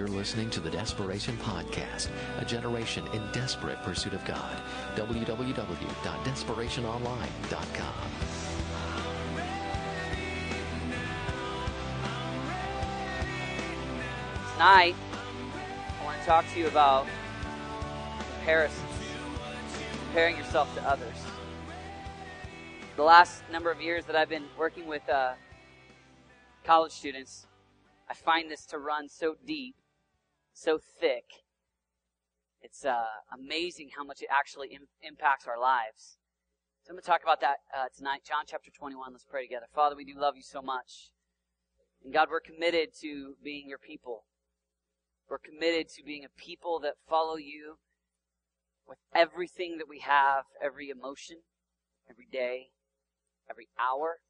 You're listening to the Desperation Podcast, a generation in desperate pursuit of God. www.desperationonline.com. Tonight, I want to talk to you about comparisons, comparing yourself to others. The last number of years that I've been working with uh, college students, I find this to run so deep, so thick. It's uh, amazing how much it actually Im- impacts our lives. So I'm going to talk about that uh, tonight. John chapter 21. Let's pray together. Father, we do love you so much. And God, we're committed to being your people. We're committed to being a people that follow you with everything that we have, every emotion, every day, every hour.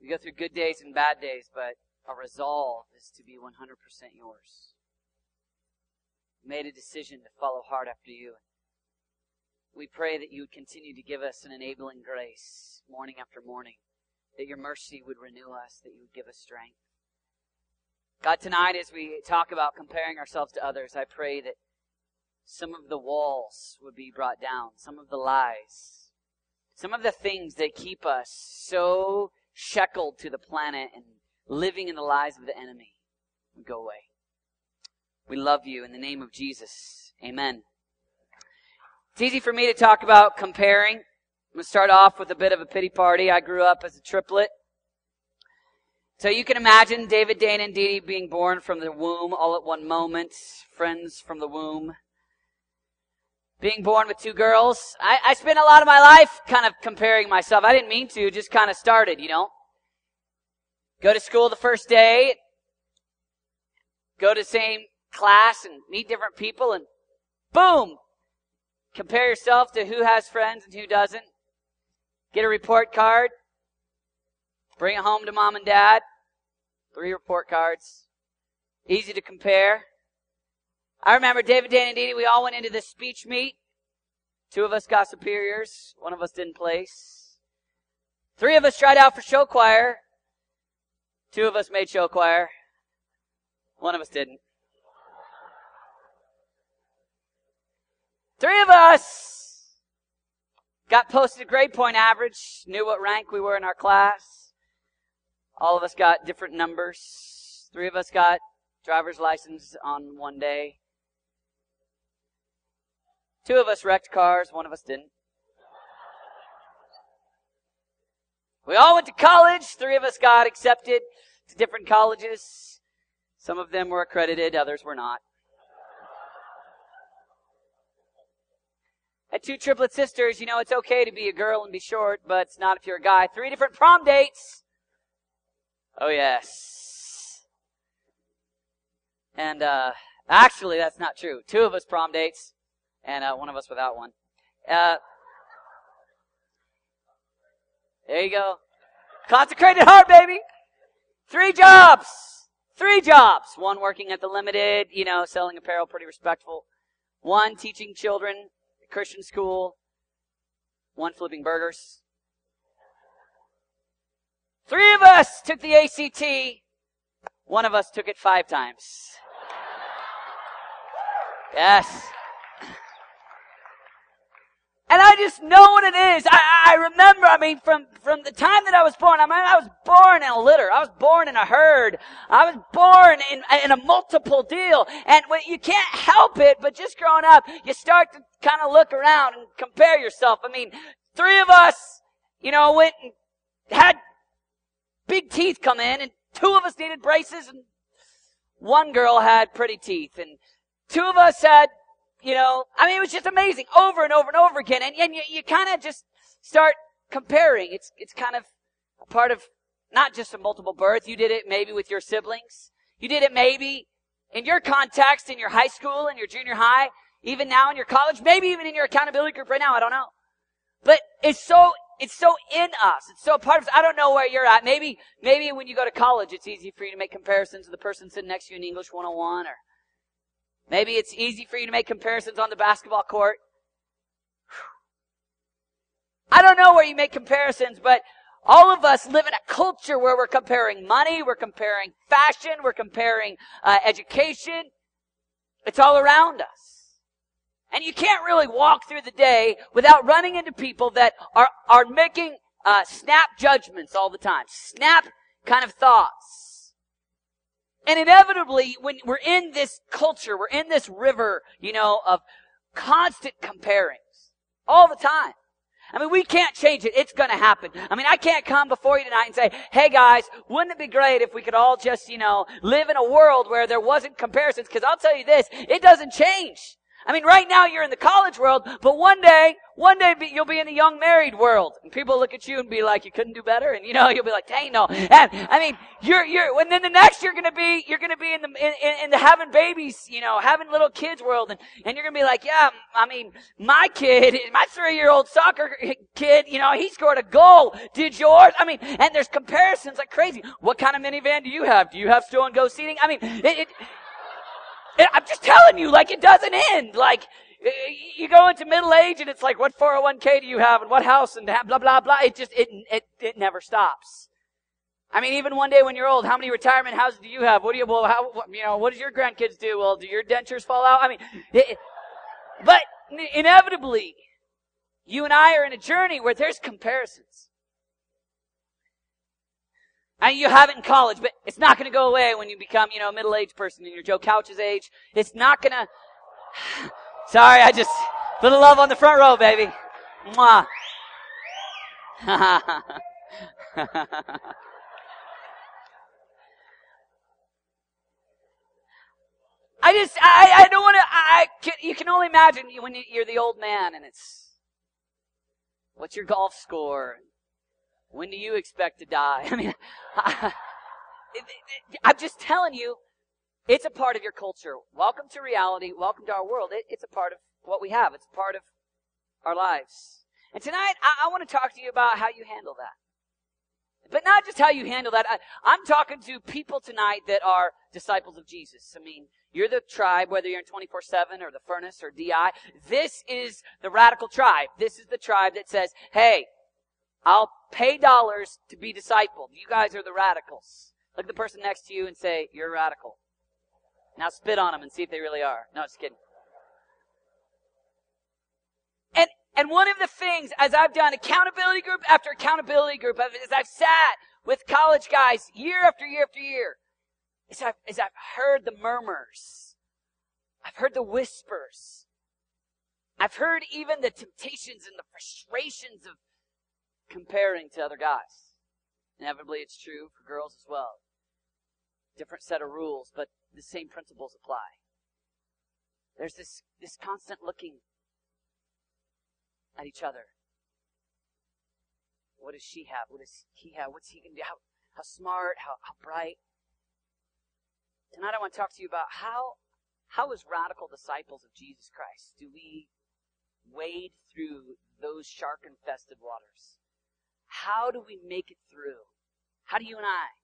We go through good days and bad days, but our resolve is to be 100% yours. Made a decision to follow hard after you. We pray that you would continue to give us an enabling grace morning after morning, that your mercy would renew us, that you would give us strength. God, tonight as we talk about comparing ourselves to others, I pray that some of the walls would be brought down, some of the lies, some of the things that keep us so shackled to the planet and living in the lies of the enemy would go away. We love you in the name of Jesus. Amen. It's easy for me to talk about comparing. I'm going to start off with a bit of a pity party. I grew up as a triplet. So you can imagine David, Dane, and Dee being born from the womb all at one moment, friends from the womb. Being born with two girls. I, I spent a lot of my life kind of comparing myself. I didn't mean to, just kind of started, you know. Go to school the first day, go to same class and meet different people and boom! Compare yourself to who has friends and who doesn't. Get a report card. Bring it home to mom and dad. Three report cards. Easy to compare. I remember David, Dan, and Dee, we all went into this speech meet. Two of us got superiors. One of us didn't place. Three of us tried out for show choir. Two of us made show choir. One of us didn't. Three of us got posted grade point average, knew what rank we were in our class. All of us got different numbers. Three of us got driver's license on one day. Two of us wrecked cars, one of us didn't. We all went to college. Three of us got accepted to different colleges. Some of them were accredited, others were not. Two triplet sisters. You know, it's okay to be a girl and be short, but it's not if you're a guy. Three different prom dates. Oh, yes. And, uh, actually, that's not true. Two of us prom dates, and, uh, one of us without one. Uh, there you go. Consecrated heart, baby! Three jobs! Three jobs! One working at the limited, you know, selling apparel, pretty respectful. One teaching children, Christian school. One flipping burgers. Three of us took the ACT. One of us took it five times. Yes. And I just know what it is. I, I remember, I mean, from, from the time that I was born, I mean, I was born in a litter. I was born in a herd. I was born in, in a multiple deal. And you can't help it, but just growing up, you start to kind of look around and compare yourself. I mean, three of us, you know, went and had big teeth come in and two of us needed braces and one girl had pretty teeth and two of us had, you know, I mean, it was just amazing over and over and over again. And, and you, you kind of just start comparing. It's, it's kind of a part of not just a multiple birth. You did it maybe with your siblings. You did it maybe in your context in your high school in your junior high, even now in your college, maybe even in your accountability group right now. I don't know. But it's so it's so in us. It's so part of us. I don't know where you're at. Maybe, maybe when you go to college, it's easy for you to make comparisons to the person sitting next to you in English 101 or maybe it's easy for you to make comparisons on the basketball court. I don't know where you make comparisons, but All of us live in a culture where we're comparing money, we're comparing fashion, we're comparing uh, education. It's all around us. And you can't really walk through the day without running into people that are, are making uh, snap judgments all the time. Snap kind of thoughts. And inevitably, when we're in this culture, we're in this river, you know, of constant comparings all the time. I mean, we can't change it. It's going to happen. I mean, I can't come before you tonight and say, hey guys, wouldn't it be great if we could all just, you know, live in a world where there wasn't comparisons? Because I'll tell you this, it doesn't change. I mean, right now you're in the college world, but one day, one day you'll be in the young married world, and people look at you and be like, "You couldn't do better," and you know you'll be like, "Dang no!" And I mean, you're you're, and then the next you're gonna be you're gonna be in the in, in the having babies, you know, having little kids world, and and you're gonna be like, "Yeah, I mean, my kid, my three year old soccer kid, you know, he scored a goal. Did yours? I mean, and there's comparisons like crazy. What kind of minivan do you have? Do you have stow and go seating? I mean, it, it I'm just telling you, like it doesn't end. Like you go into middle age and it's like, what 401k do you have and what house and blah blah blah. It just it it it never stops. I mean, even one day when you're old, how many retirement houses do you have? What do you well? How you know? What does your grandkids do? Well, do your dentures fall out? I mean, it, but inevitably, you and I are in a journey where there's comparisons. And you have it in college, but it's not going to go away when you become, you know, a middle-aged person and you're Joe Couch's age. It's not going to. Sorry, I just little love on the front row, baby. Mwah. I just, I, I don't want to, I, can, you can only imagine when you're the old man and it's, what's your golf score? When do you expect to die? I mean, I, am just telling you, it's a part of your culture. Welcome to reality. Welcome to our world. It, it's a part of what we have. It's a part of our lives. And tonight, I, I want to talk to you about how you handle that. But not just how you handle that. I, I'm talking to people tonight that are disciples of Jesus. I mean, you're the tribe, whether you're in 24-7 or the furnace or DI. This is the radical tribe. This is the tribe that says, hey, I'll pay dollars to be discipled. You guys are the radicals. Look at the person next to you and say, You're a radical. Now spit on them and see if they really are. No, just kidding. And, and one of the things, as I've done accountability group after accountability group, as I've sat with college guys year after year after year, is I've, is I've heard the murmurs. I've heard the whispers. I've heard even the temptations and the frustrations of comparing to other guys. Inevitably, it's true for girls as well. Different set of rules, but the same principles apply. There's this, this constant looking at each other. What does she have? What does he have? What's he going to do? How, how smart? How, how bright? Tonight I want to talk to you about how, how as radical disciples of Jesus Christ do we wade through those shark infested waters? How do we make it through? How do you and I?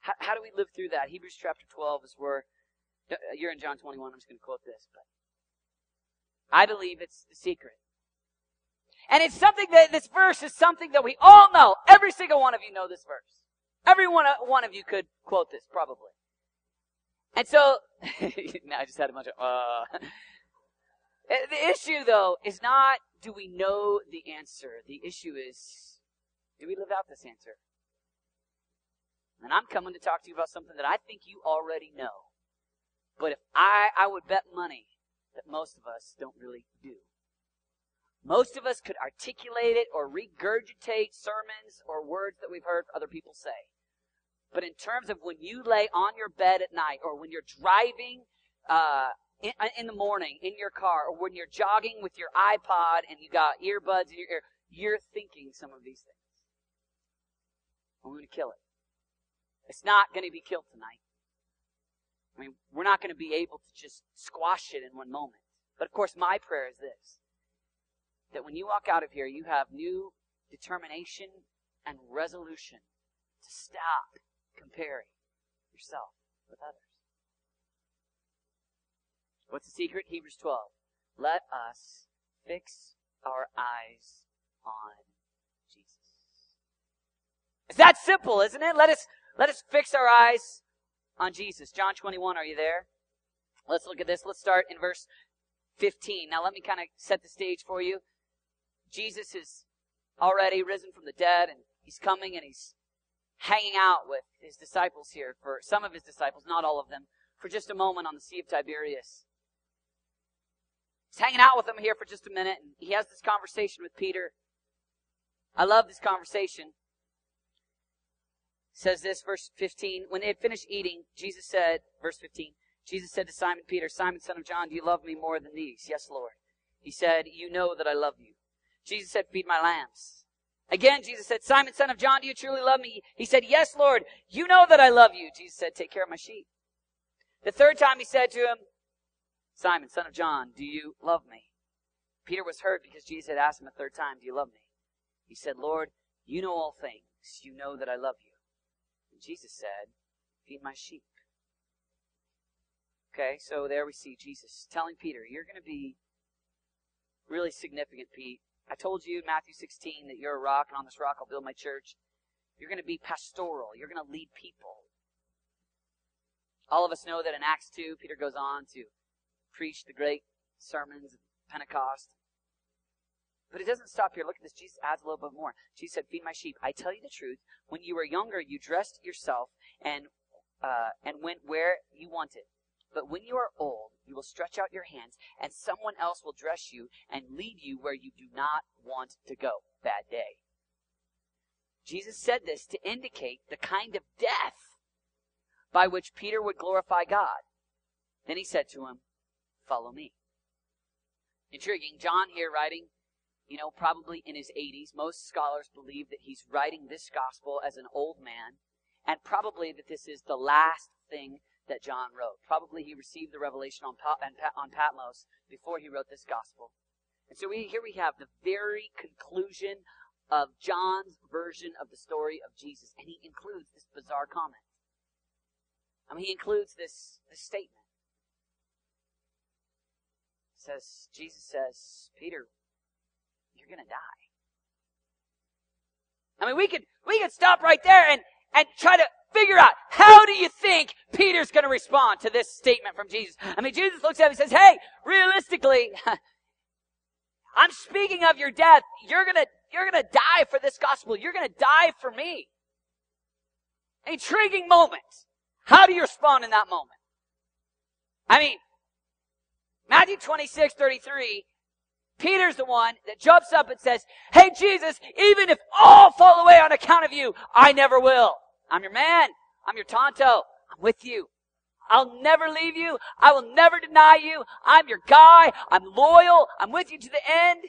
How, how do we live through that? Hebrews chapter 12 is where, uh, you're in John 21, I'm just going to quote this, but I believe it's the secret. And it's something that, this verse is something that we all know. Every single one of you know this verse. Every one, one of you could quote this, probably. And so, now I just had a bunch of, uh. The issue, though, is not do we know the answer. The issue is do we live out this answer? And I'm coming to talk to you about something that I think you already know. But if I, I would bet money that most of us don't really do. Most of us could articulate it or regurgitate sermons or words that we've heard other people say. But in terms of when you lay on your bed at night or when you're driving uh, in, in, the morning in your car or when you're jogging with your iPod and you got earbuds in your ear, you're thinking some of these things. I'm going to kill it. It's not going to be killed tonight. I mean, we're not going to be able to just squash it in one moment. But of course, my prayer is this that when you walk out of here, you have new determination and resolution to stop comparing yourself with others. What's the secret? Hebrews 12. Let us fix our eyes on It's that simple, isn't it? Let us, let us fix our eyes on Jesus. John 21, are you there? Let's look at this. Let's start in verse 15. Now let me kind of set the stage for you. Jesus is already risen from the dead and he's coming and he's hanging out with his disciples here for some of his disciples, not all of them, for just a moment on the Sea of Tiberias. He's hanging out with them here for just a minute and he has this conversation with Peter. I love this conversation. Says this, verse 15. When they had finished eating, Jesus said, verse 15, Jesus said to Simon Peter, Simon, son of John, do you love me more than these? Yes, Lord. He said, You know that I love you. Jesus said, Feed my lambs. Again, Jesus said, Simon, son of John, do you truly love me? He said, Yes, Lord. You know that I love you. Jesus said, Take care of my sheep. The third time he said to him, Simon, son of John, do you love me? Peter was hurt because Jesus had asked him a third time, Do you love me? He said, Lord, you know all things. You know that I love you. Jesus said, Feed my sheep. Okay, so there we see Jesus telling Peter, You're going to be really significant, Pete. I told you in Matthew 16 that you're a rock, and on this rock I'll build my church. You're going to be pastoral. You're going to lead people. All of us know that in Acts 2, Peter goes on to preach the great sermons of Pentecost. But it doesn't stop here. Look at this. Jesus adds a little bit more. Jesus said, Feed my sheep. I tell you the truth. When you were younger, you dressed yourself and, uh, and went where you wanted. But when you are old, you will stretch out your hands, and someone else will dress you and lead you where you do not want to go. Bad day. Jesus said this to indicate the kind of death by which Peter would glorify God. Then he said to him, Follow me. Intriguing. John here writing, you know, probably in his 80s. Most scholars believe that he's writing this gospel as an old man, and probably that this is the last thing that John wrote. Probably he received the revelation on, on Patmos before he wrote this gospel. And so we, here we have the very conclusion of John's version of the story of Jesus, and he includes this bizarre comment. I mean, he includes this, this statement. Says, Jesus says, Peter, you're gonna die. I mean, we could, we could stop right there and, and try to figure out how do you think Peter's going to respond to this statement from Jesus? I mean, Jesus looks at him and says, Hey, realistically, I'm speaking of your death. You're going to, you're going to die for this gospel. You're going to die for me. Intriguing moment. How do you respond in that moment? I mean, Matthew 26, 33, Peter's the one that jumps up and says, Hey Jesus, even if all fall away on account of you, I never will. I'm your man. I'm your tonto. I'm with you. I'll never leave you. I will never deny you. I'm your guy. I'm loyal. I'm with you to the end.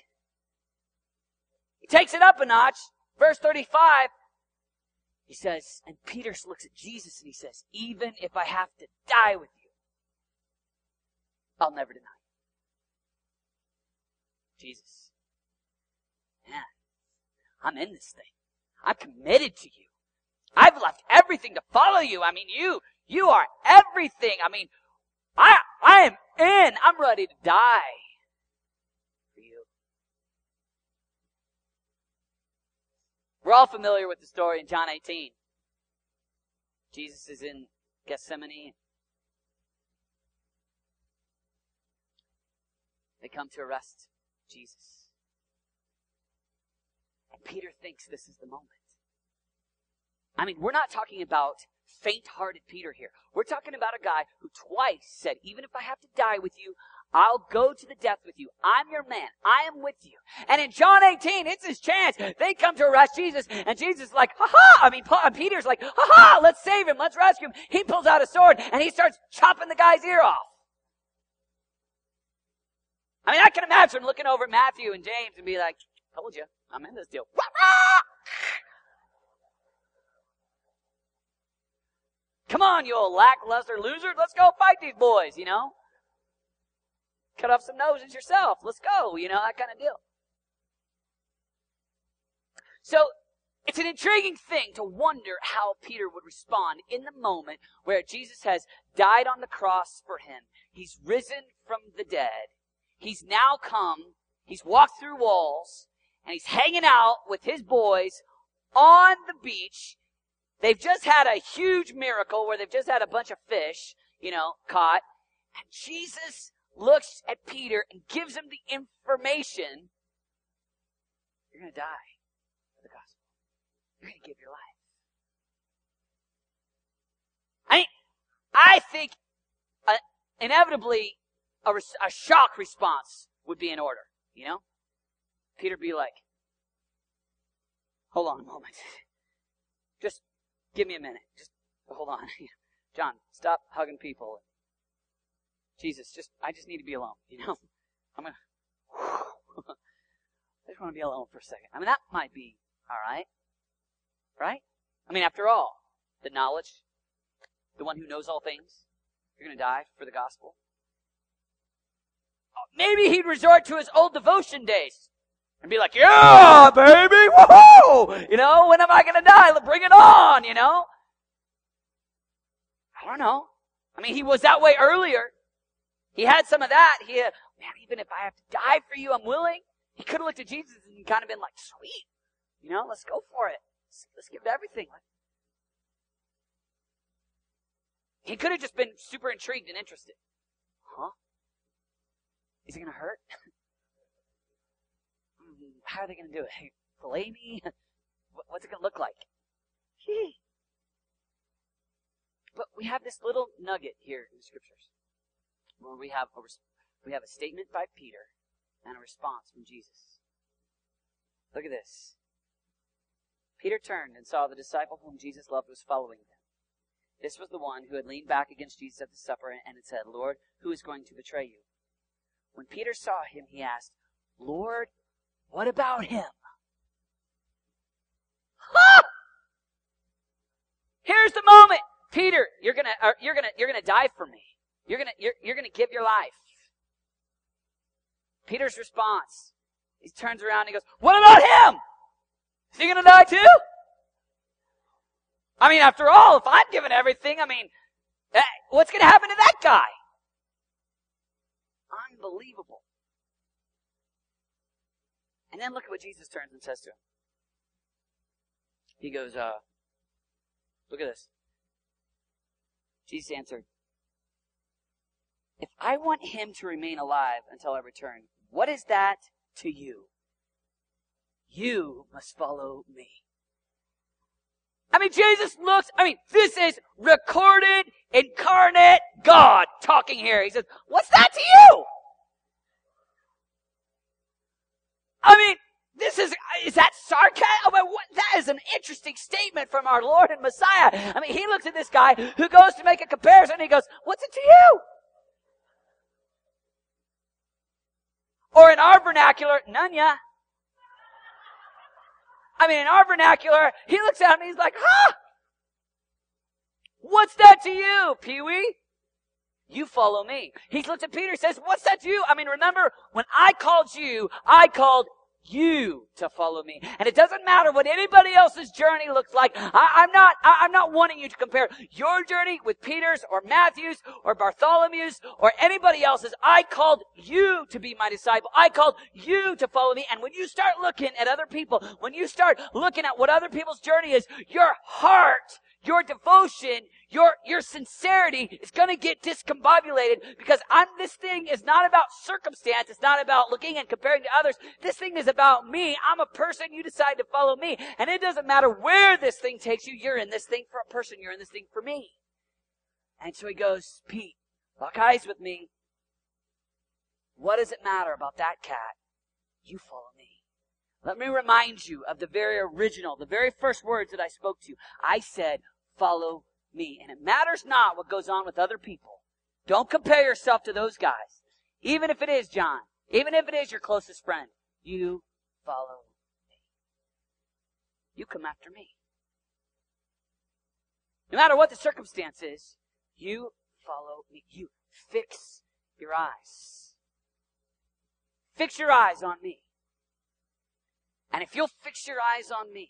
He takes it up a notch. Verse 35. He says, and Peter looks at Jesus and he says, even if I have to die with you, I'll never deny you. Jesus. Man, I'm in this thing. I'm committed to you. I've left everything to follow you. I mean, you, you are everything. I mean, I, I am in. I'm ready to die for you. We're all familiar with the story in John 18. Jesus is in Gethsemane. They come to arrest Jesus. And Peter thinks this is the moment. I mean, we're not talking about faint hearted Peter here. We're talking about a guy who twice said, even if I have to die with you, I'll go to the death with you. I'm your man. I am with you. And in John 18, it's his chance. They come to arrest Jesus, and Jesus is like, ha ha! I mean, Peter's like, ha ha! Let's save him. Let's rescue him. He pulls out a sword, and he starts chopping the guy's ear off. I mean, I can imagine looking over at Matthew and James and be like, told you, I'm in this deal. Come on, you old lackluster loser. Let's go fight these boys, you know? Cut off some noses yourself. Let's go, you know, that kind of deal. So, it's an intriguing thing to wonder how Peter would respond in the moment where Jesus has died on the cross for him. He's risen from the dead. He's now come. He's walked through walls and he's hanging out with his boys on the beach. They've just had a huge miracle where they've just had a bunch of fish, you know, caught. And Jesus looks at Peter and gives him the information. You're going to die for the gospel. You're going to give your life. I I think uh, inevitably a, a shock response would be in order, you know? Peter be like, hold on a moment. Just give me a minute. Just hold on. John, stop hugging people. Jesus, just I just need to be alone. You know, I'm gonna. I just want to be alone for a second. I mean, that might be all right, right? I mean, after all, the knowledge, the one who knows all things, you're gonna die for the gospel. Maybe he'd resort to his old devotion days and be like, "Yeah, baby, woohoo!" You know, when am I gonna die? Bring it on, you know. I don't know. I mean, he was that way earlier. He had some of that. He, had, man, even if I have to die for you, I'm willing. He could have looked at Jesus and kind of been like, sweet, you know, let's go for it. Let's, let's give everything. He could have just been super intrigued and interested. Huh? Is it going to hurt? Hmm, how are they going to do it? Fillet me? What's it going to look like? But we have this little nugget here in the scriptures where we have a, we have a statement by Peter and a response from Jesus. Look at this. Peter turned and saw the disciple whom Jesus loved was following them. This was the one who had leaned back against Jesus at the supper and had said, Lord, who is going to betray you? When Peter saw him, he asked, Lord, what about him? Ha! Here's the moment. Peter, you're gonna, uh, you're gonna, you're gonna die for me. You're gonna, you're, you're gonna give your life. Peter's response, he turns around and he goes, what about him? Is he gonna die too? I mean, after all, if I'm giving everything, I mean, eh, what's gonna happen to that guy? Unbelievable. And then look at what Jesus turns and says to him. He goes, uh, look at this. Jesus answered, If I want him to remain alive until I return, what is that to you? You must follow me. I mean, Jesus looks, I mean, this is recorded, incarnate God talking here. He says, what's that to you? I mean, this is, is that sarcasm? Oh, what, that is an interesting statement from our Lord and Messiah. I mean, he looks at this guy who goes to make a comparison and he goes, what's it to you? Or in our vernacular, none ya. I mean, in our vernacular, he looks at him and he's like, huh? What's that to you, Pee-wee? You follow me. He looks at Peter says, what's that to you? I mean, remember, when I called you, I called you to follow me. And it doesn't matter what anybody else's journey looks like. I, am not, I, I'm not wanting you to compare your journey with Peter's or Matthew's or Bartholomew's or anybody else's. I called you to be my disciple. I called you to follow me. And when you start looking at other people, when you start looking at what other people's journey is, your heart your devotion, your, your sincerity is gonna get discombobulated because I'm, this thing is not about circumstance. It's not about looking and comparing to others. This thing is about me. I'm a person. You decide to follow me. And it doesn't matter where this thing takes you. You're in this thing for a person. You're in this thing for me. And so he goes, Pete, lock eyes with me. What does it matter about that cat? You follow me. Let me remind you of the very original, the very first words that I spoke to you. I said, follow me. And it matters not what goes on with other people. Don't compare yourself to those guys. Even if it is John, even if it is your closest friend, you follow me. You come after me. No matter what the circumstance is, you follow me. You fix your eyes. Fix your eyes on me. And if you'll fix your eyes on me,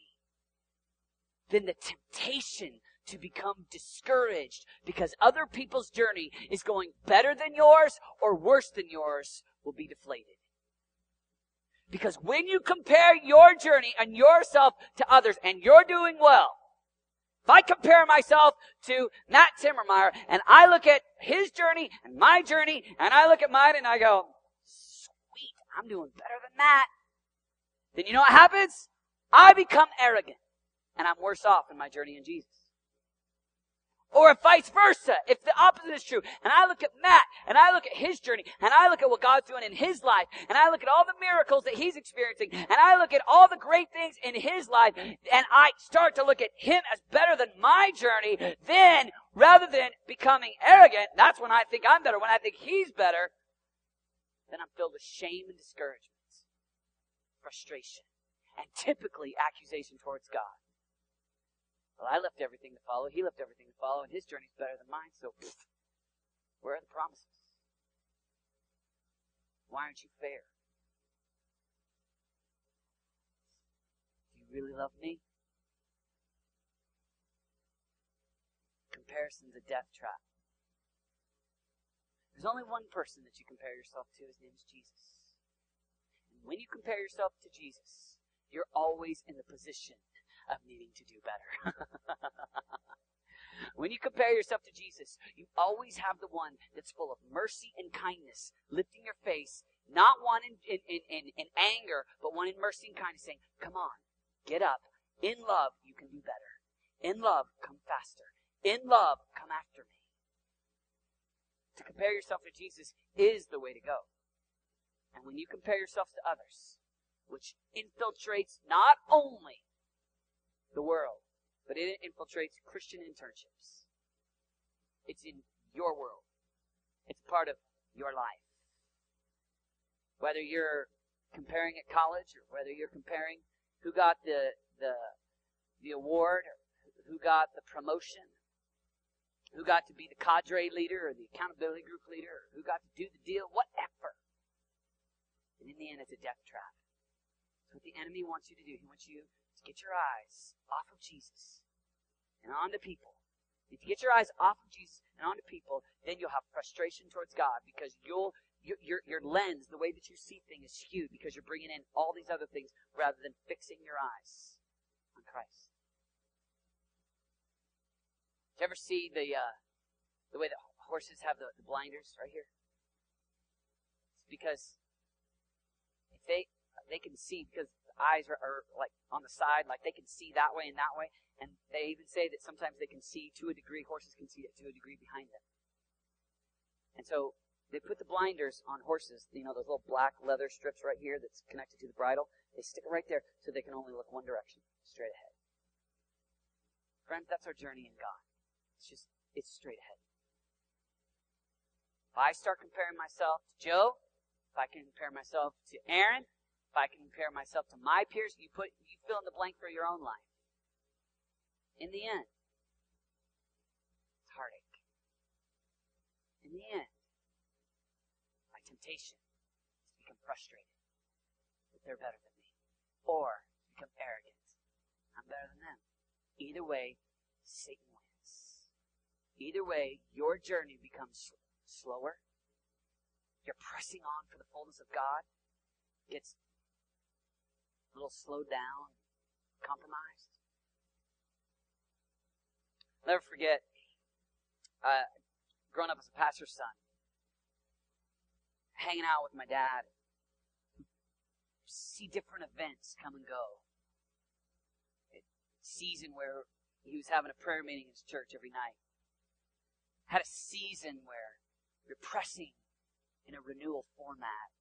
then the temptation to become discouraged because other people's journey is going better than yours or worse than yours will be deflated. Because when you compare your journey and yourself to others and you're doing well, if I compare myself to Matt Timmermeyer and I look at his journey and my journey and I look at mine and I go, sweet, I'm doing better than that. Then you know what happens? I become arrogant and I'm worse off in my journey in Jesus. Or if vice versa, if the opposite is true, and I look at Matt, and I look at his journey, and I look at what God's doing in his life, and I look at all the miracles that he's experiencing, and I look at all the great things in his life, and I start to look at him as better than my journey, then rather than becoming arrogant, that's when I think I'm better, when I think he's better, then I'm filled with shame and discouragement, frustration, and typically accusation towards God. Well, I left everything to follow. He left everything to follow, and his journey's better than mine. So, where are the promises? Why aren't you fair? Do you really love me? Comparison's a death trap. There's only one person that you compare yourself to. His name is Jesus. And when you compare yourself to Jesus, you're always in the position of needing to do better. when you compare yourself to Jesus, you always have the one that's full of mercy and kindness, lifting your face, not one in, in, in, in, anger, but one in mercy and kindness, saying, Come on, get up. In love, you can do better. In love, come faster. In love, come after me. To compare yourself to Jesus is the way to go. And when you compare yourself to others, which infiltrates not only the world, but it infiltrates Christian internships. It's in your world. It's part of your life. Whether you're comparing at college or whether you're comparing who got the the the award or who got the promotion, who got to be the cadre leader or the accountability group leader, who got to do the deal, whatever. And in the end, it's a death trap. It's what the enemy wants you to do. He wants you get your eyes off of Jesus and onto people. If you get your eyes off of Jesus and onto people, then you'll have frustration towards God because you'll your, your, your lens, the way that you see things, is skewed because you're bringing in all these other things rather than fixing your eyes on Christ. Did you ever see the uh, the way that horses have the, the blinders right here? It's because if they they can see because eyes are, are like on the side, like they can see that way and that way. And they even say that sometimes they can see to a degree, horses can see it to a degree behind them. And so they put the blinders on horses, you know, those little black leather strips right here that's connected to the bridle. They stick it right there so they can only look one direction, straight ahead. Friends, that's our journey in God. It's just, it's straight ahead. If I start comparing myself to Joe, if I can compare myself to Aaron, if I can compare myself to my peers, you put you fill in the blank for your own life. In the end, it's heartache. In the end, my temptation is to become frustrated that they're better than me, or become arrogant. I'm better than them. Either way, Satan wins. Either way, your journey becomes slower. You're pressing on for the fullness of God. Gets a little slowed down, compromised. I'll never forget, uh, growing up as a pastor's son, hanging out with my dad, see different events come and go. A season where he was having a prayer meeting in his church every night. Had a season where are pressing in a renewal format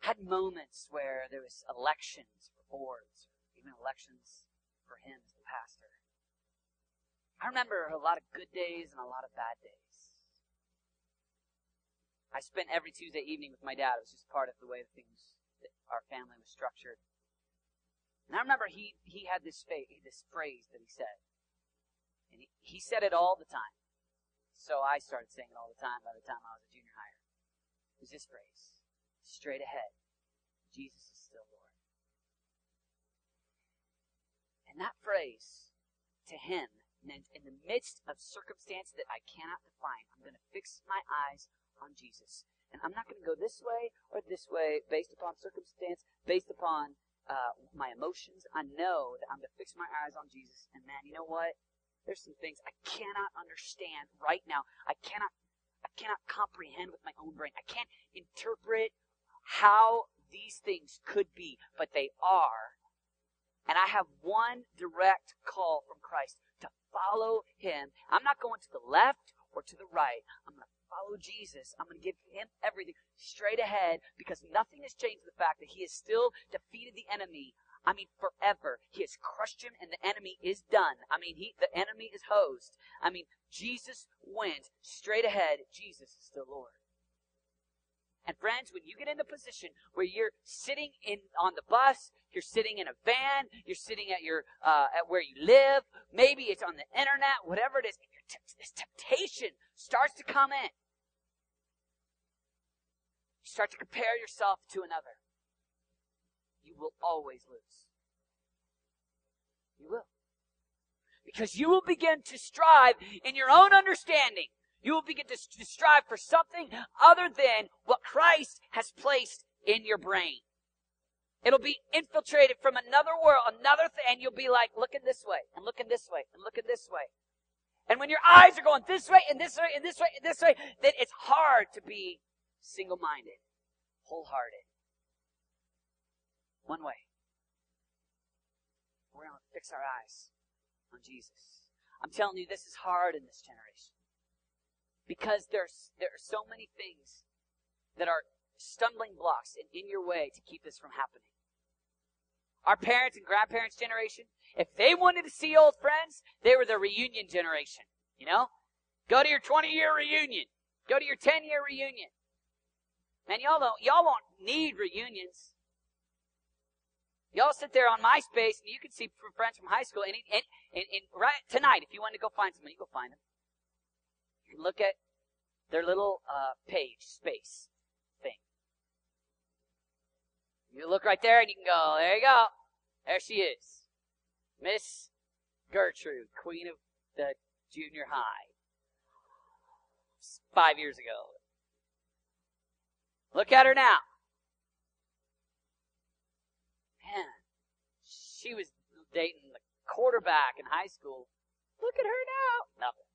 had moments where there was elections for boards, even elections for him as the pastor. I remember a lot of good days and a lot of bad days. I spent every Tuesday evening with my dad. It was just part of the way things that our family was structured. And I remember he, he had this, this phrase that he said. And he, he said it all the time. So I started saying it all the time by the time I was a junior higher. It was this phrase straight ahead. Jesus is still Lord. And that phrase to him meant in the midst of circumstance that I cannot define, I'm going to fix my eyes on Jesus. And I'm not going to go this way or this way based upon circumstance, based upon uh, my emotions. I know that I'm going to fix my eyes on Jesus. And man, you know what? There's some things I cannot understand right now. I cannot, I cannot comprehend with my own brain. I can't interpret how these things could be, but they are. And I have one direct call from Christ to follow Him. I'm not going to the left or to the right. I'm going to follow Jesus. I'm going to give Him everything straight ahead because nothing has changed the fact that He has still defeated the enemy. I mean, forever. He has crushed him and the enemy is done. I mean, he, the enemy is hosed. I mean, Jesus wins straight ahead. Jesus is still Lord. And friends, when you get in the position where you're sitting in on the bus, you're sitting in a van, you're sitting at your uh, at where you live, maybe it's on the internet, whatever it is, this temptation starts to come in. You start to compare yourself to another. You will always lose. You will. Because you will begin to strive in your own understanding you will begin to, to strive for something other than what Christ has placed in your brain. It'll be infiltrated from another world, another thing, and you'll be like, looking this way, and looking this way, and looking this way. And when your eyes are going this way, and this way, and this way, and this way, then it's hard to be single-minded, wholehearted. One way. We're going to fix our eyes on Jesus. I'm telling you, this is hard in this generation because there's there are so many things that are stumbling blocks in, in your way to keep this from happening. Our parents and grandparents' generation, if they wanted to see old friends, they were the reunion generation. You know? Go to your 20 year reunion. Go to your 10 year reunion. Man, y'all don't, y'all won't need reunions. Y'all sit there on MySpace and you can see friends from high school and, and, and, and right tonight, if you want to go find someone, you go find them look at their little uh, page space thing. You look right there and you can go, there you go. There she is. Miss Gertrude, queen of the junior high. Five years ago. Look at her now. Man, she was dating the quarterback in high school. Look at her now. Nothing.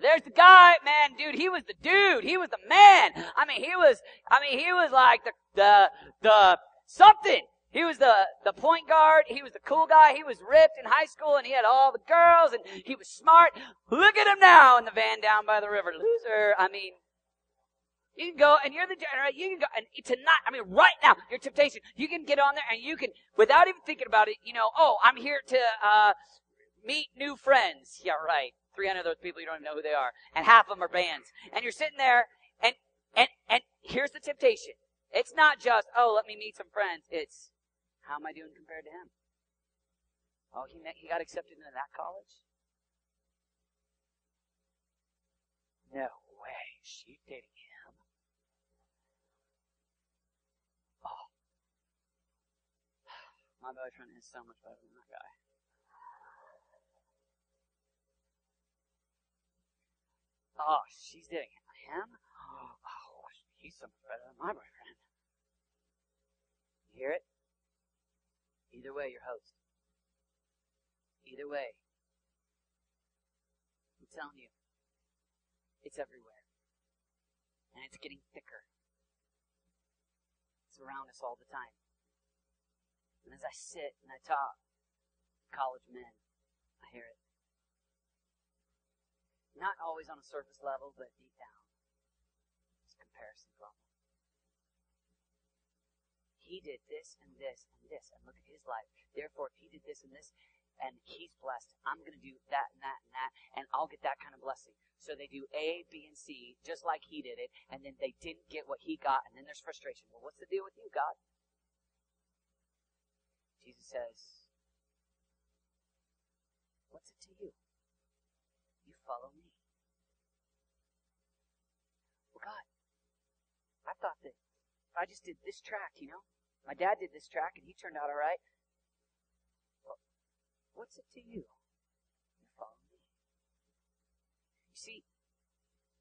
There's the guy, man, dude, he was the dude. He was the man. I mean, he was, I mean, he was like the, the, the, something. He was the, the point guard. He was the cool guy. He was ripped in high school and he had all the girls and he was smart. Look at him now in the van down by the river. Loser. I mean, you can go and you're the general. You can go and tonight, I mean, right now, your temptation, you can get on there and you can, without even thinking about it, you know, oh, I'm here to, uh, meet new friends. Yeah, right. 300 of those people, you don't even know who they are. And half of them are bands. And you're sitting there, and, and, and here's the temptation. It's not just, oh, let me meet some friends. It's, how am I doing compared to him? Oh, he, met, he got accepted into that college? No way. She's dating him. Oh. My boyfriend is so much better than that guy. Oh, she's dating him? Oh, he's so much better than my boyfriend. You hear it? Either way, your host. Either way. I'm telling you, it's everywhere. And it's getting thicker. It's around us all the time. And as I sit and I talk college men, I hear it. Not always on a surface level, but deep down. It's comparison problem. He did this and this and this, and look at his life. Therefore, if he did this and this, and he's blessed, I'm going to do that and that and that, and I'll get that kind of blessing. So they do A, B, and C, just like he did it, and then they didn't get what he got, and then there's frustration. Well, what's the deal with you, God? Jesus says, What's it to you? Follow me. Well, God, I thought that I just did this track, you know, my dad did this track and he turned out all right. Well, what's it to you? You follow me. You see,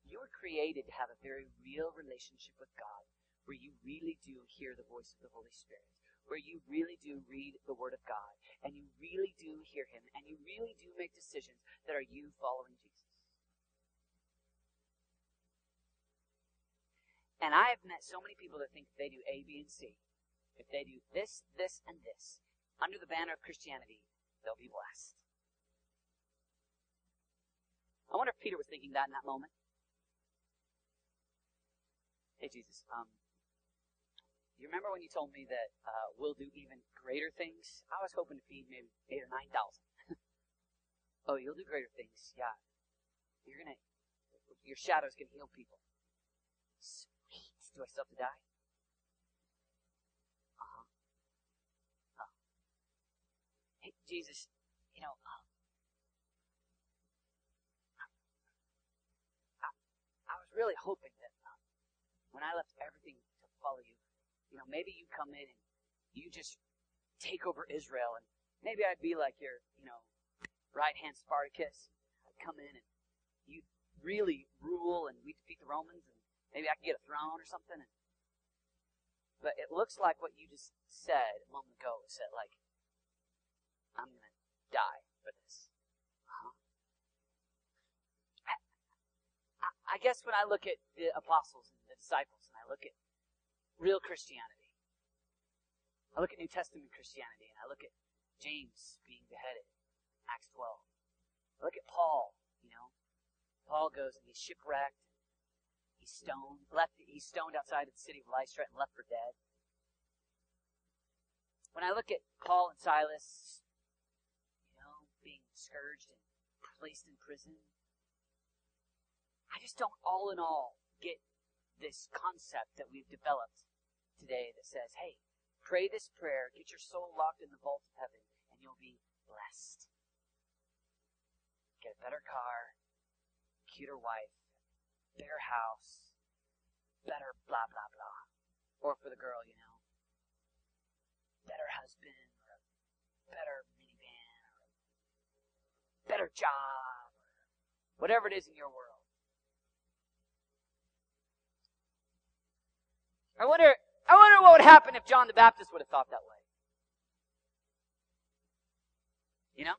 You were created to have a very real relationship with God where you really do hear the voice of the Holy Spirit, where you really do read the Word of God, and you really do hear Him, and you really do make decisions that are you following Jesus. And I have met so many people that think if they do A, B, and C, if they do this, this, and this, under the banner of Christianity, they'll be blessed. I wonder if Peter was thinking that in that moment. Hey, Jesus, um, you remember when you told me that uh, we'll do even greater things? I was hoping to feed maybe eight or nine thousand. oh, you'll do greater things, yeah. You're gonna, your shadow's gonna heal people. Do I still have to die? Uh huh. Oh. Hey, Jesus, you know, um, I, I was really hoping that when I left everything to follow you, you know, maybe you come in and you just take over Israel, and maybe I'd be like your, you know, right hand Spartacus. I'd come in and you'd really rule, and we defeat the Romans, and maybe I could get a throne or something. But it looks like what you just said a moment ago is that, like, I'm going to die for this. Uh-huh. I, I guess when I look at the apostles and the disciples and I look at real Christianity, I look at New Testament Christianity and I look at James being beheaded, Acts 12. I look at Paul, you know. Paul goes and he's shipwrecked, he's stoned, left, he's stoned outside of the city of Lystra and left for dead. When I look at Paul and Silas, you know, being scourged and placed in prison, I just don't all in all get this concept that we've developed today that says, hey, pray this prayer, get your soul locked in the vault of heaven, and you'll be blessed. Get a better car, cuter wife, better house, better blah, blah, blah. Or for the girl, you know, better husband, or a better minivan, or a better job, or whatever it is in your world. I wonder, I wonder what would happen if John the Baptist would have thought that way. You know?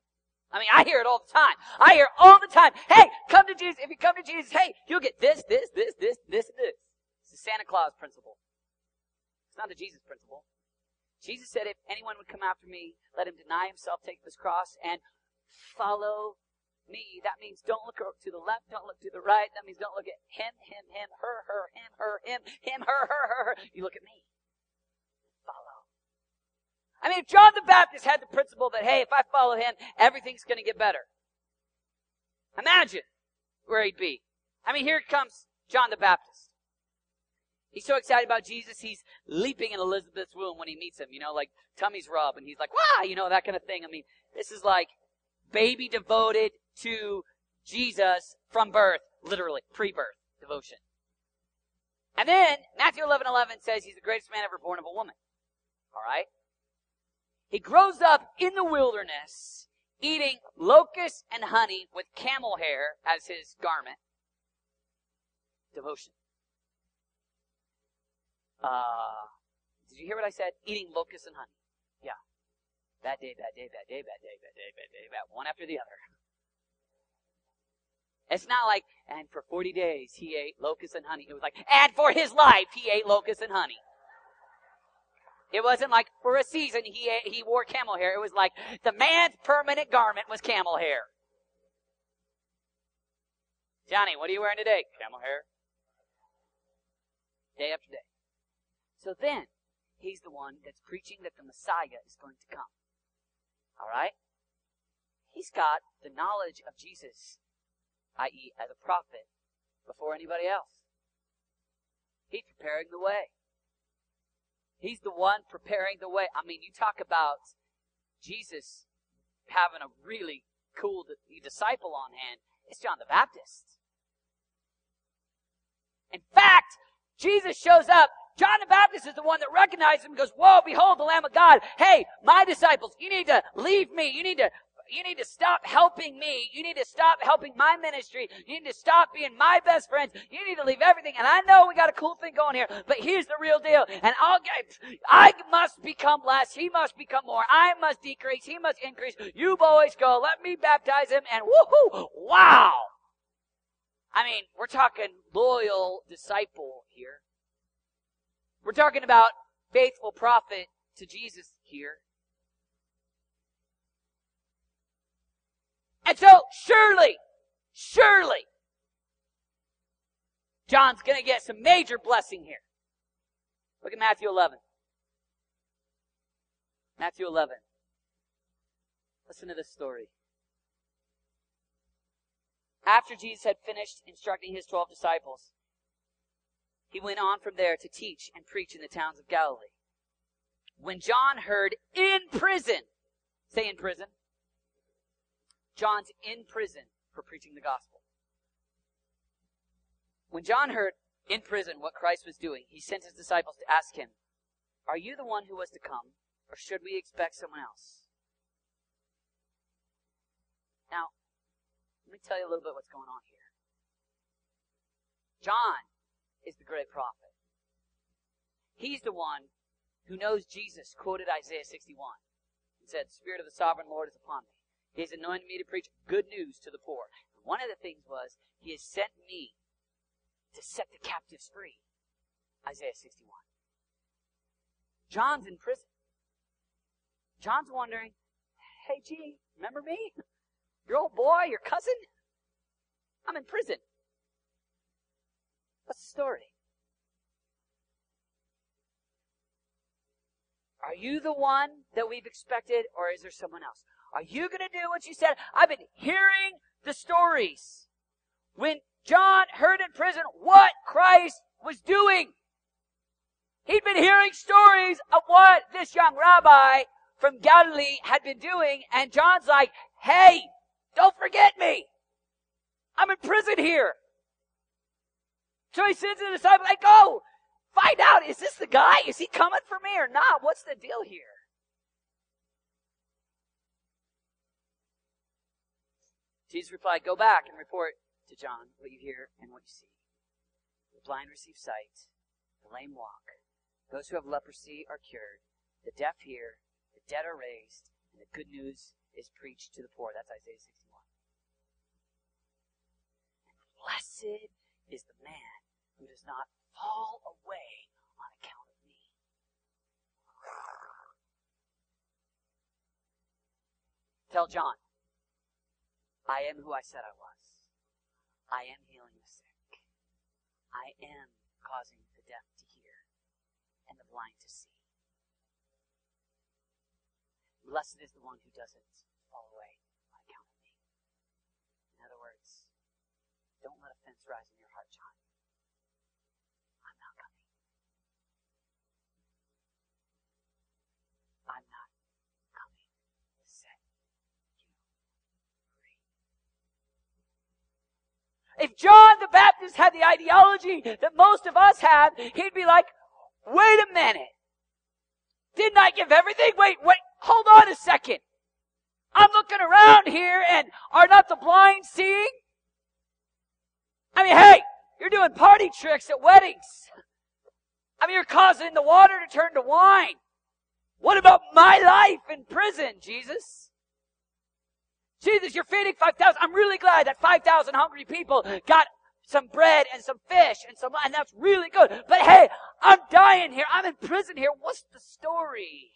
I mean, I hear it all the time. I hear all the time, hey, come to Jesus. If you come to Jesus, hey, you'll get this, this, this, this, this, and this. It's the Santa Claus principle. It's not the Jesus principle. Jesus said, if anyone would come after me, let him deny himself, take his cross, and follow me, that means don't look to the left, don't look to the right. That means don't look at him, him, him, her, her, him, her, him, him, her, her, her, her. You look at me. I mean, if John the Baptist had the principle that, hey, if I follow him, everything's going to get better. Imagine where he'd be. I mean, here comes John the Baptist. He's so excited about Jesus, he's leaping in Elizabeth's womb when he meets him, you know, like tummy's rub, and he's like, wow, you know, that kind of thing. I mean, this is like baby devoted to Jesus from birth, literally, pre-birth devotion. And then Matthew 11, 11 says he's the greatest man ever born of a woman. All right? He grows up in the wilderness eating locusts and honey with camel hair as his garment. Devotion. Uh, did you hear what I said? Eating locusts and honey. Yeah. Bad day, bad day, bad day, bad day, bad day, bad day, bad. One after the other. It's not like, and for 40 days he ate locusts and honey. It was like, and for his life he ate locusts and honey. It wasn't like for a season he he wore camel hair. It was like the man's permanent garment was camel hair. Johnny, what are you wearing today? Camel hair. Day after day. So then, he's the one that's preaching that the Messiah is going to come. Alright? He's got the knowledge of Jesus i.e., as a prophet, before anybody else. He's preparing the way. He's the one preparing the way. I mean, you talk about Jesus having a really cool disciple on hand. It's John the Baptist. In fact, Jesus shows up. John the Baptist is the one that recognizes him and goes, Whoa, behold the Lamb of God. Hey, my disciples, you need to leave me. You need to you need to stop helping me. You need to stop helping my ministry. You need to stop being my best friends. You need to leave everything. And I know we got a cool thing going here, but here's the real deal. And I'll get, I must become less. He must become more. I must decrease. He must increase. You boys go. Let me baptize him. And woohoo! Wow! I mean, we're talking loyal disciple here. We're talking about faithful prophet to Jesus here. And so, surely, surely, John's going to get some major blessing here. Look at Matthew 11. Matthew 11. Listen to this story. After Jesus had finished instructing his twelve disciples, he went on from there to teach and preach in the towns of Galilee. When John heard in prison, say in prison, John's in prison for preaching the gospel. When John heard in prison what Christ was doing, he sent his disciples to ask him, Are you the one who was to come, or should we expect someone else? Now, let me tell you a little bit what's going on here. John is the great prophet. He's the one who knows Jesus quoted Isaiah 61 and said, The Spirit of the sovereign Lord is upon me. He has anointed me to preach good news to the poor. One of the things was, He has sent me to set the captives free. Isaiah 61. John's in prison. John's wondering, hey, gee, remember me? Your old boy, your cousin? I'm in prison. What's the story? Are you the one that we've expected, or is there someone else? Are you going to do what you said? I've been hearing the stories. When John heard in prison what Christ was doing, he'd been hearing stories of what this young rabbi from Galilee had been doing, and John's like, hey, don't forget me. I'm in prison here. So he sends the disciples, like, go, find out, is this the guy? Is he coming for me or not? What's the deal here? Jesus replied, Go back and report to John what you hear and what you see. The blind receive sight, the lame walk, those who have leprosy are cured, the deaf hear, the dead are raised, and the good news is preached to the poor. That's Isaiah 61. And blessed is the man who does not fall away on account of me. Tell John, I am who I said I was. I am healing the sick. I am causing the deaf to hear and the blind to see. Blessed is the one who doesn't fall away on account of me. In other words, don't let offense rise in your heart, John. I'm not coming. I'm not coming to set you free. If John the Baptist had the ideology that most of us have, he'd be like, wait a minute. Didn't I give everything? Wait, wait, hold on a second. I'm looking around here and are not the blind seeing? I mean, hey, you're doing party tricks at weddings. I mean, you're causing the water to turn to wine. What about my life in prison, Jesus? Jesus, you're feeding 5,000. I'm really glad that 5,000 hungry people got some bread and some fish and some, and that's really good. But hey, I'm dying here. I'm in prison here. What's the story?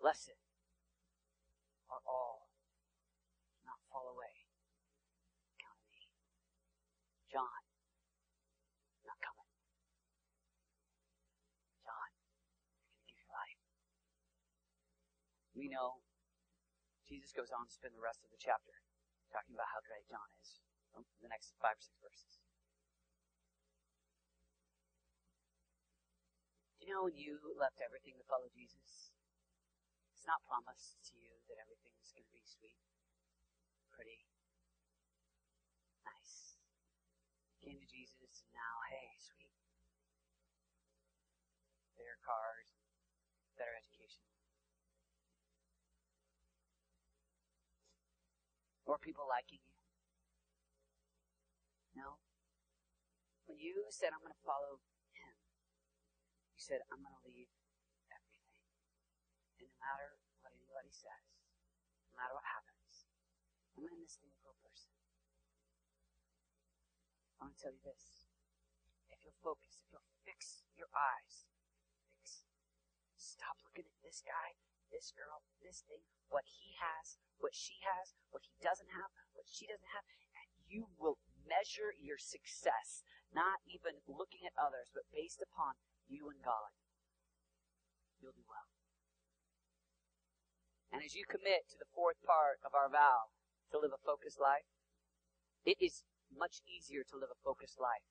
Blessed are all not fall away. Count me. John, not coming. John, I'm going to give you life. We know Jesus goes on to spend the rest of the chapter talking about how great John is. In the next five or six verses. Do you know when you left everything to follow Jesus? It's not promised to you that everything's going to be sweet, pretty, nice. You came to Jesus and now, hey, sweet. Better cars, better education, or people liking you. No. When you said, I'm going to follow him, you said, I'm going to leave everything. And no matter what anybody says, no matter what happens, I'm in this thing for a person. I want to tell you this. If you'll focus, if you'll fix your eyes, fix. Stop looking at this guy, this girl, this thing, what he has, what she has, what he doesn't have, what she doesn't have, and you will measure your success, not even looking at others, but based upon you and God. You'll do well. And as you commit to the fourth part of our vow to live a focused life, it is much easier to live a focused life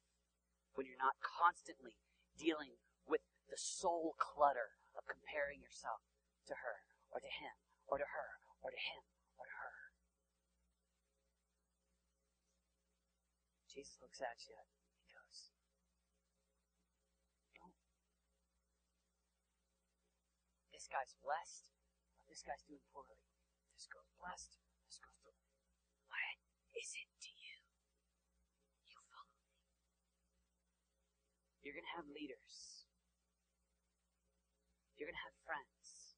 when you're not constantly dealing with the soul clutter of comparing yourself to her or to him or to her or to him Jesus looks at you and he goes, Don't. This guy's blessed. This guy's doing poorly. This girl's blessed. This girl's doing. What is it to you? You follow me. You're going to have leaders. You're going to have friends.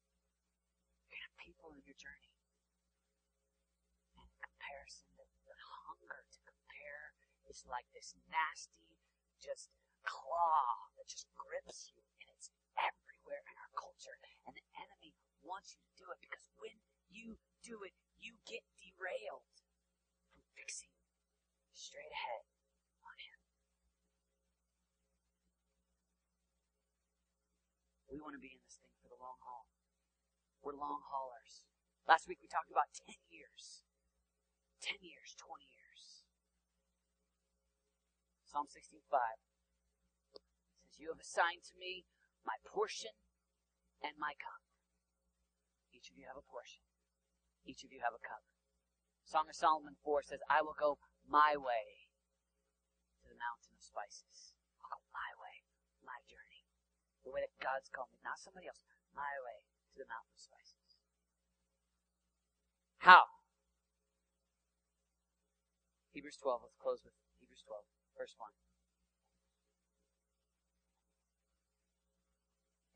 You're going to have people in your journey. And comparison, the, the hunger to is like this nasty, just claw that just grips you. And it's everywhere in our culture. And the enemy wants you to do it because when you do it, you get derailed from fixing straight ahead on Him. We want to be in this thing for the long haul. We're long haulers. Last week we talked about 10 years. 10 years, 20 years. Psalm 16:5 says, You have assigned to me my portion and my cup. Each of you have a portion. Each of you have a cup. Song of Solomon 4 says, I will go my way to the mountain of spices. I'll go my way, my journey. The way that God's called me, not somebody else. My way to the mountain of spices. How? Hebrews 12. Let's close with Hebrews 12, verse 1.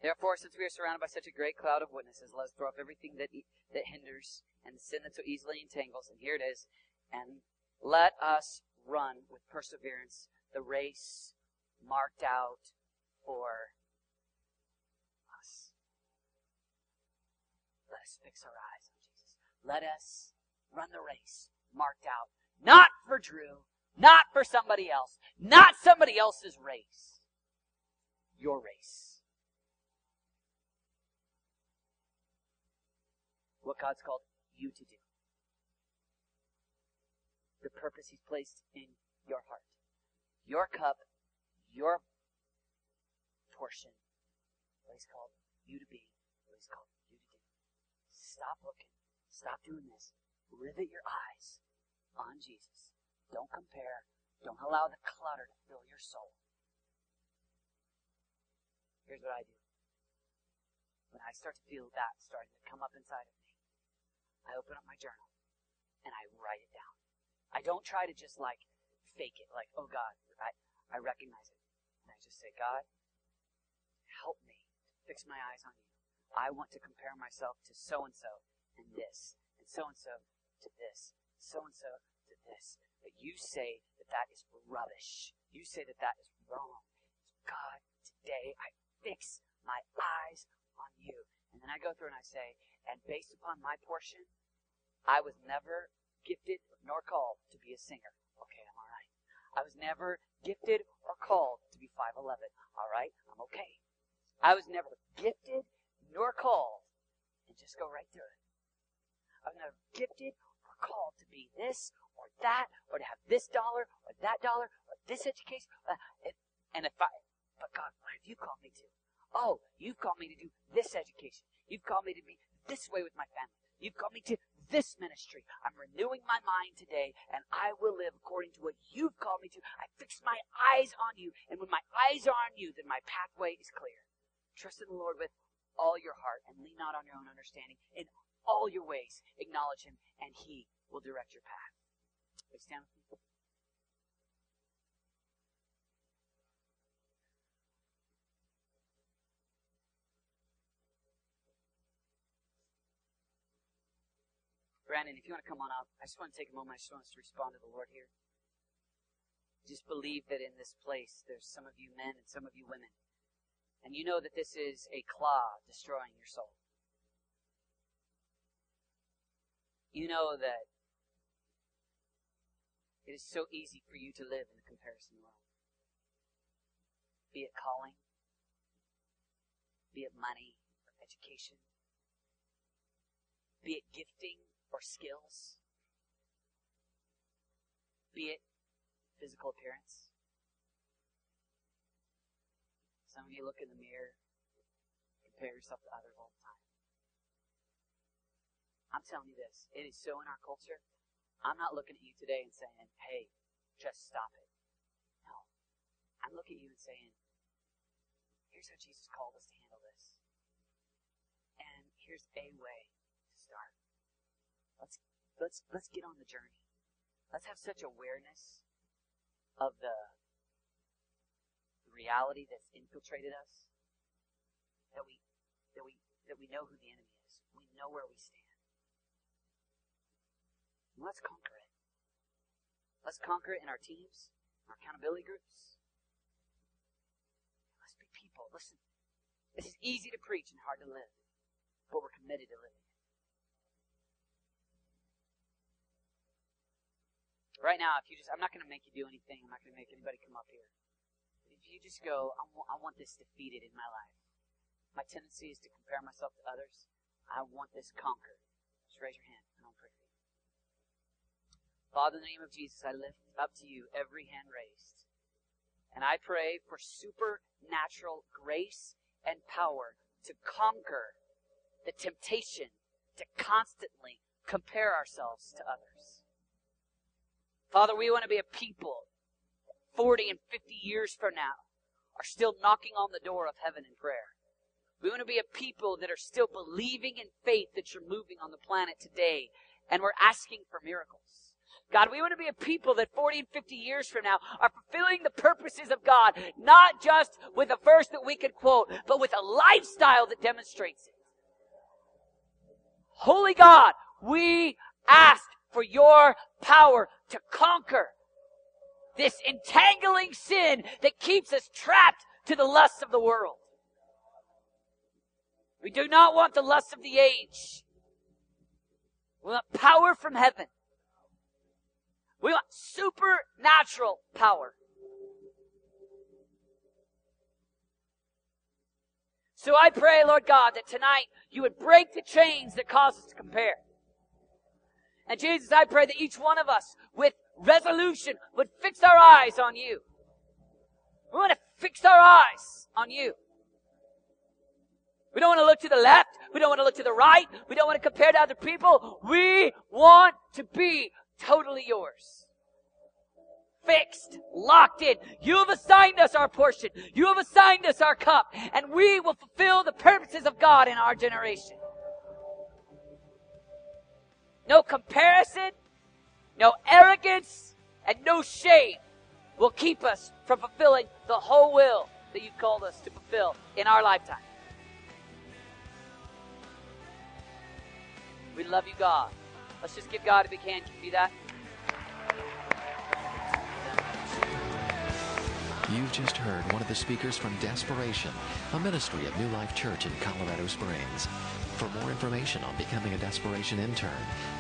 Therefore, since we are surrounded by such a great cloud of witnesses, let us throw off everything that that hinders and the sin that so easily entangles. And here it is. And let us run with perseverance the race marked out for us. Let us fix our eyes on Jesus. Let us run the race marked out, not for Drew, not for somebody else, not somebody else's race. Your race. what God's called you to do. The purpose He's placed in your heart. Your cup, your portion, what He's called you to be, what He's called you to do. Stop looking. Stop doing this. Rivet your eyes on Jesus. Don't compare. Don't allow the clutter to fill your soul. Here's what I do. When I start to feel that starting to come up inside of me, I open up my journal and I write it down. I don't try to just like fake it, like, oh God, I, I recognize it. And I just say, God, help me fix my eyes on you. I want to compare myself to so and so and this, and so and so to this, so and so this. But you say that that is rubbish. You say that that is wrong. God, today I fix my eyes on you. And then I go through and I say, and based upon my portion, I was never gifted nor called to be a singer. Okay, I'm all right. I was never gifted or called to be 5'11. All right, I'm okay. I was never gifted nor called, and just go right through it. I was never gifted or called to be this or that, or to have this dollar or that dollar or this education. Uh, and if I, but God, what have you called me to? Oh, you've called me to do this education. You've called me to be this way with my family. You've called me to this ministry. I'm renewing my mind today, and I will live according to what you've called me to. I fix my eyes on you, and when my eyes are on you, then my pathway is clear. Trust in the Lord with all your heart, and lean not on your own understanding. In all your ways, acknowledge him, and he will direct your path. Brandon, if you want to come on up, I just want to take a moment. I just want us to respond to the Lord here. Just believe that in this place there's some of you men and some of you women. And you know that this is a claw destroying your soul. You know that it is so easy for you to live in the comparison world. Be it calling, be it money, or education, be it gifting, or skills, be it physical appearance. Some of you look in the mirror, compare yourself to others all the time. I'm telling you this, it is so in our culture. I'm not looking at you today and saying, hey, just stop it. No. I'm looking at you and saying, here's how Jesus called us to handle this. And here's a way to start. Let's let's let's get on the journey. Let's have such awareness of the reality that's infiltrated us that we that we that we know who the enemy is. We know where we stand. And let's conquer it. Let's conquer it in our teams, our accountability groups. Let's be people. Listen, this is easy to preach and hard to live, but we're committed to living. Right now, if you just, I'm not going to make you do anything. I'm not going to make anybody come up here. But if you just go, I want, I want this defeated in my life. My tendency is to compare myself to others. I want this conquered. Just raise your hand and I'll pray for you. Father, in the name of Jesus, I lift up to you every hand raised. And I pray for supernatural grace and power to conquer the temptation to constantly compare ourselves to others. Father, we want to be a people 40 and 50 years from now are still knocking on the door of heaven in prayer. We want to be a people that are still believing in faith that you're moving on the planet today, and we're asking for miracles. God, we want to be a people that 40 and 50 years from now are fulfilling the purposes of God, not just with a verse that we could quote, but with a lifestyle that demonstrates it. Holy God, we ask for your power to conquer this entangling sin that keeps us trapped to the lusts of the world. We do not want the lusts of the age. We want power from heaven. We want supernatural power. So I pray, Lord God, that tonight you would break the chains that cause us to compare. And Jesus, I pray that each one of us with resolution would fix our eyes on you. We want to fix our eyes on you. We don't want to look to the left. We don't want to look to the right. We don't want to compare to other people. We want to be totally yours. Fixed, locked in. You have assigned us our portion. You have assigned us our cup. And we will fulfill the purposes of God in our generation. No comparison, no arrogance, and no shame will keep us from fulfilling the whole will that you've called us to fulfill in our lifetime. We love you, God. Let's just give God a big hand. Can you do that? You've just heard one of the speakers from Desperation, a ministry of New Life Church in Colorado Springs. For more information on becoming a Desperation intern,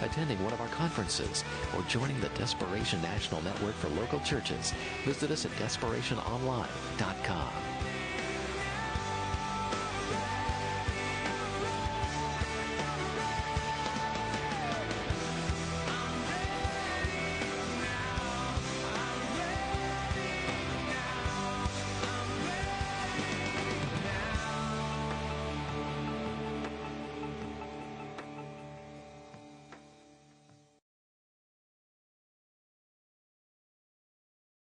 attending one of our conferences, or joining the Desperation National Network for local churches, visit us at desperationonline.com.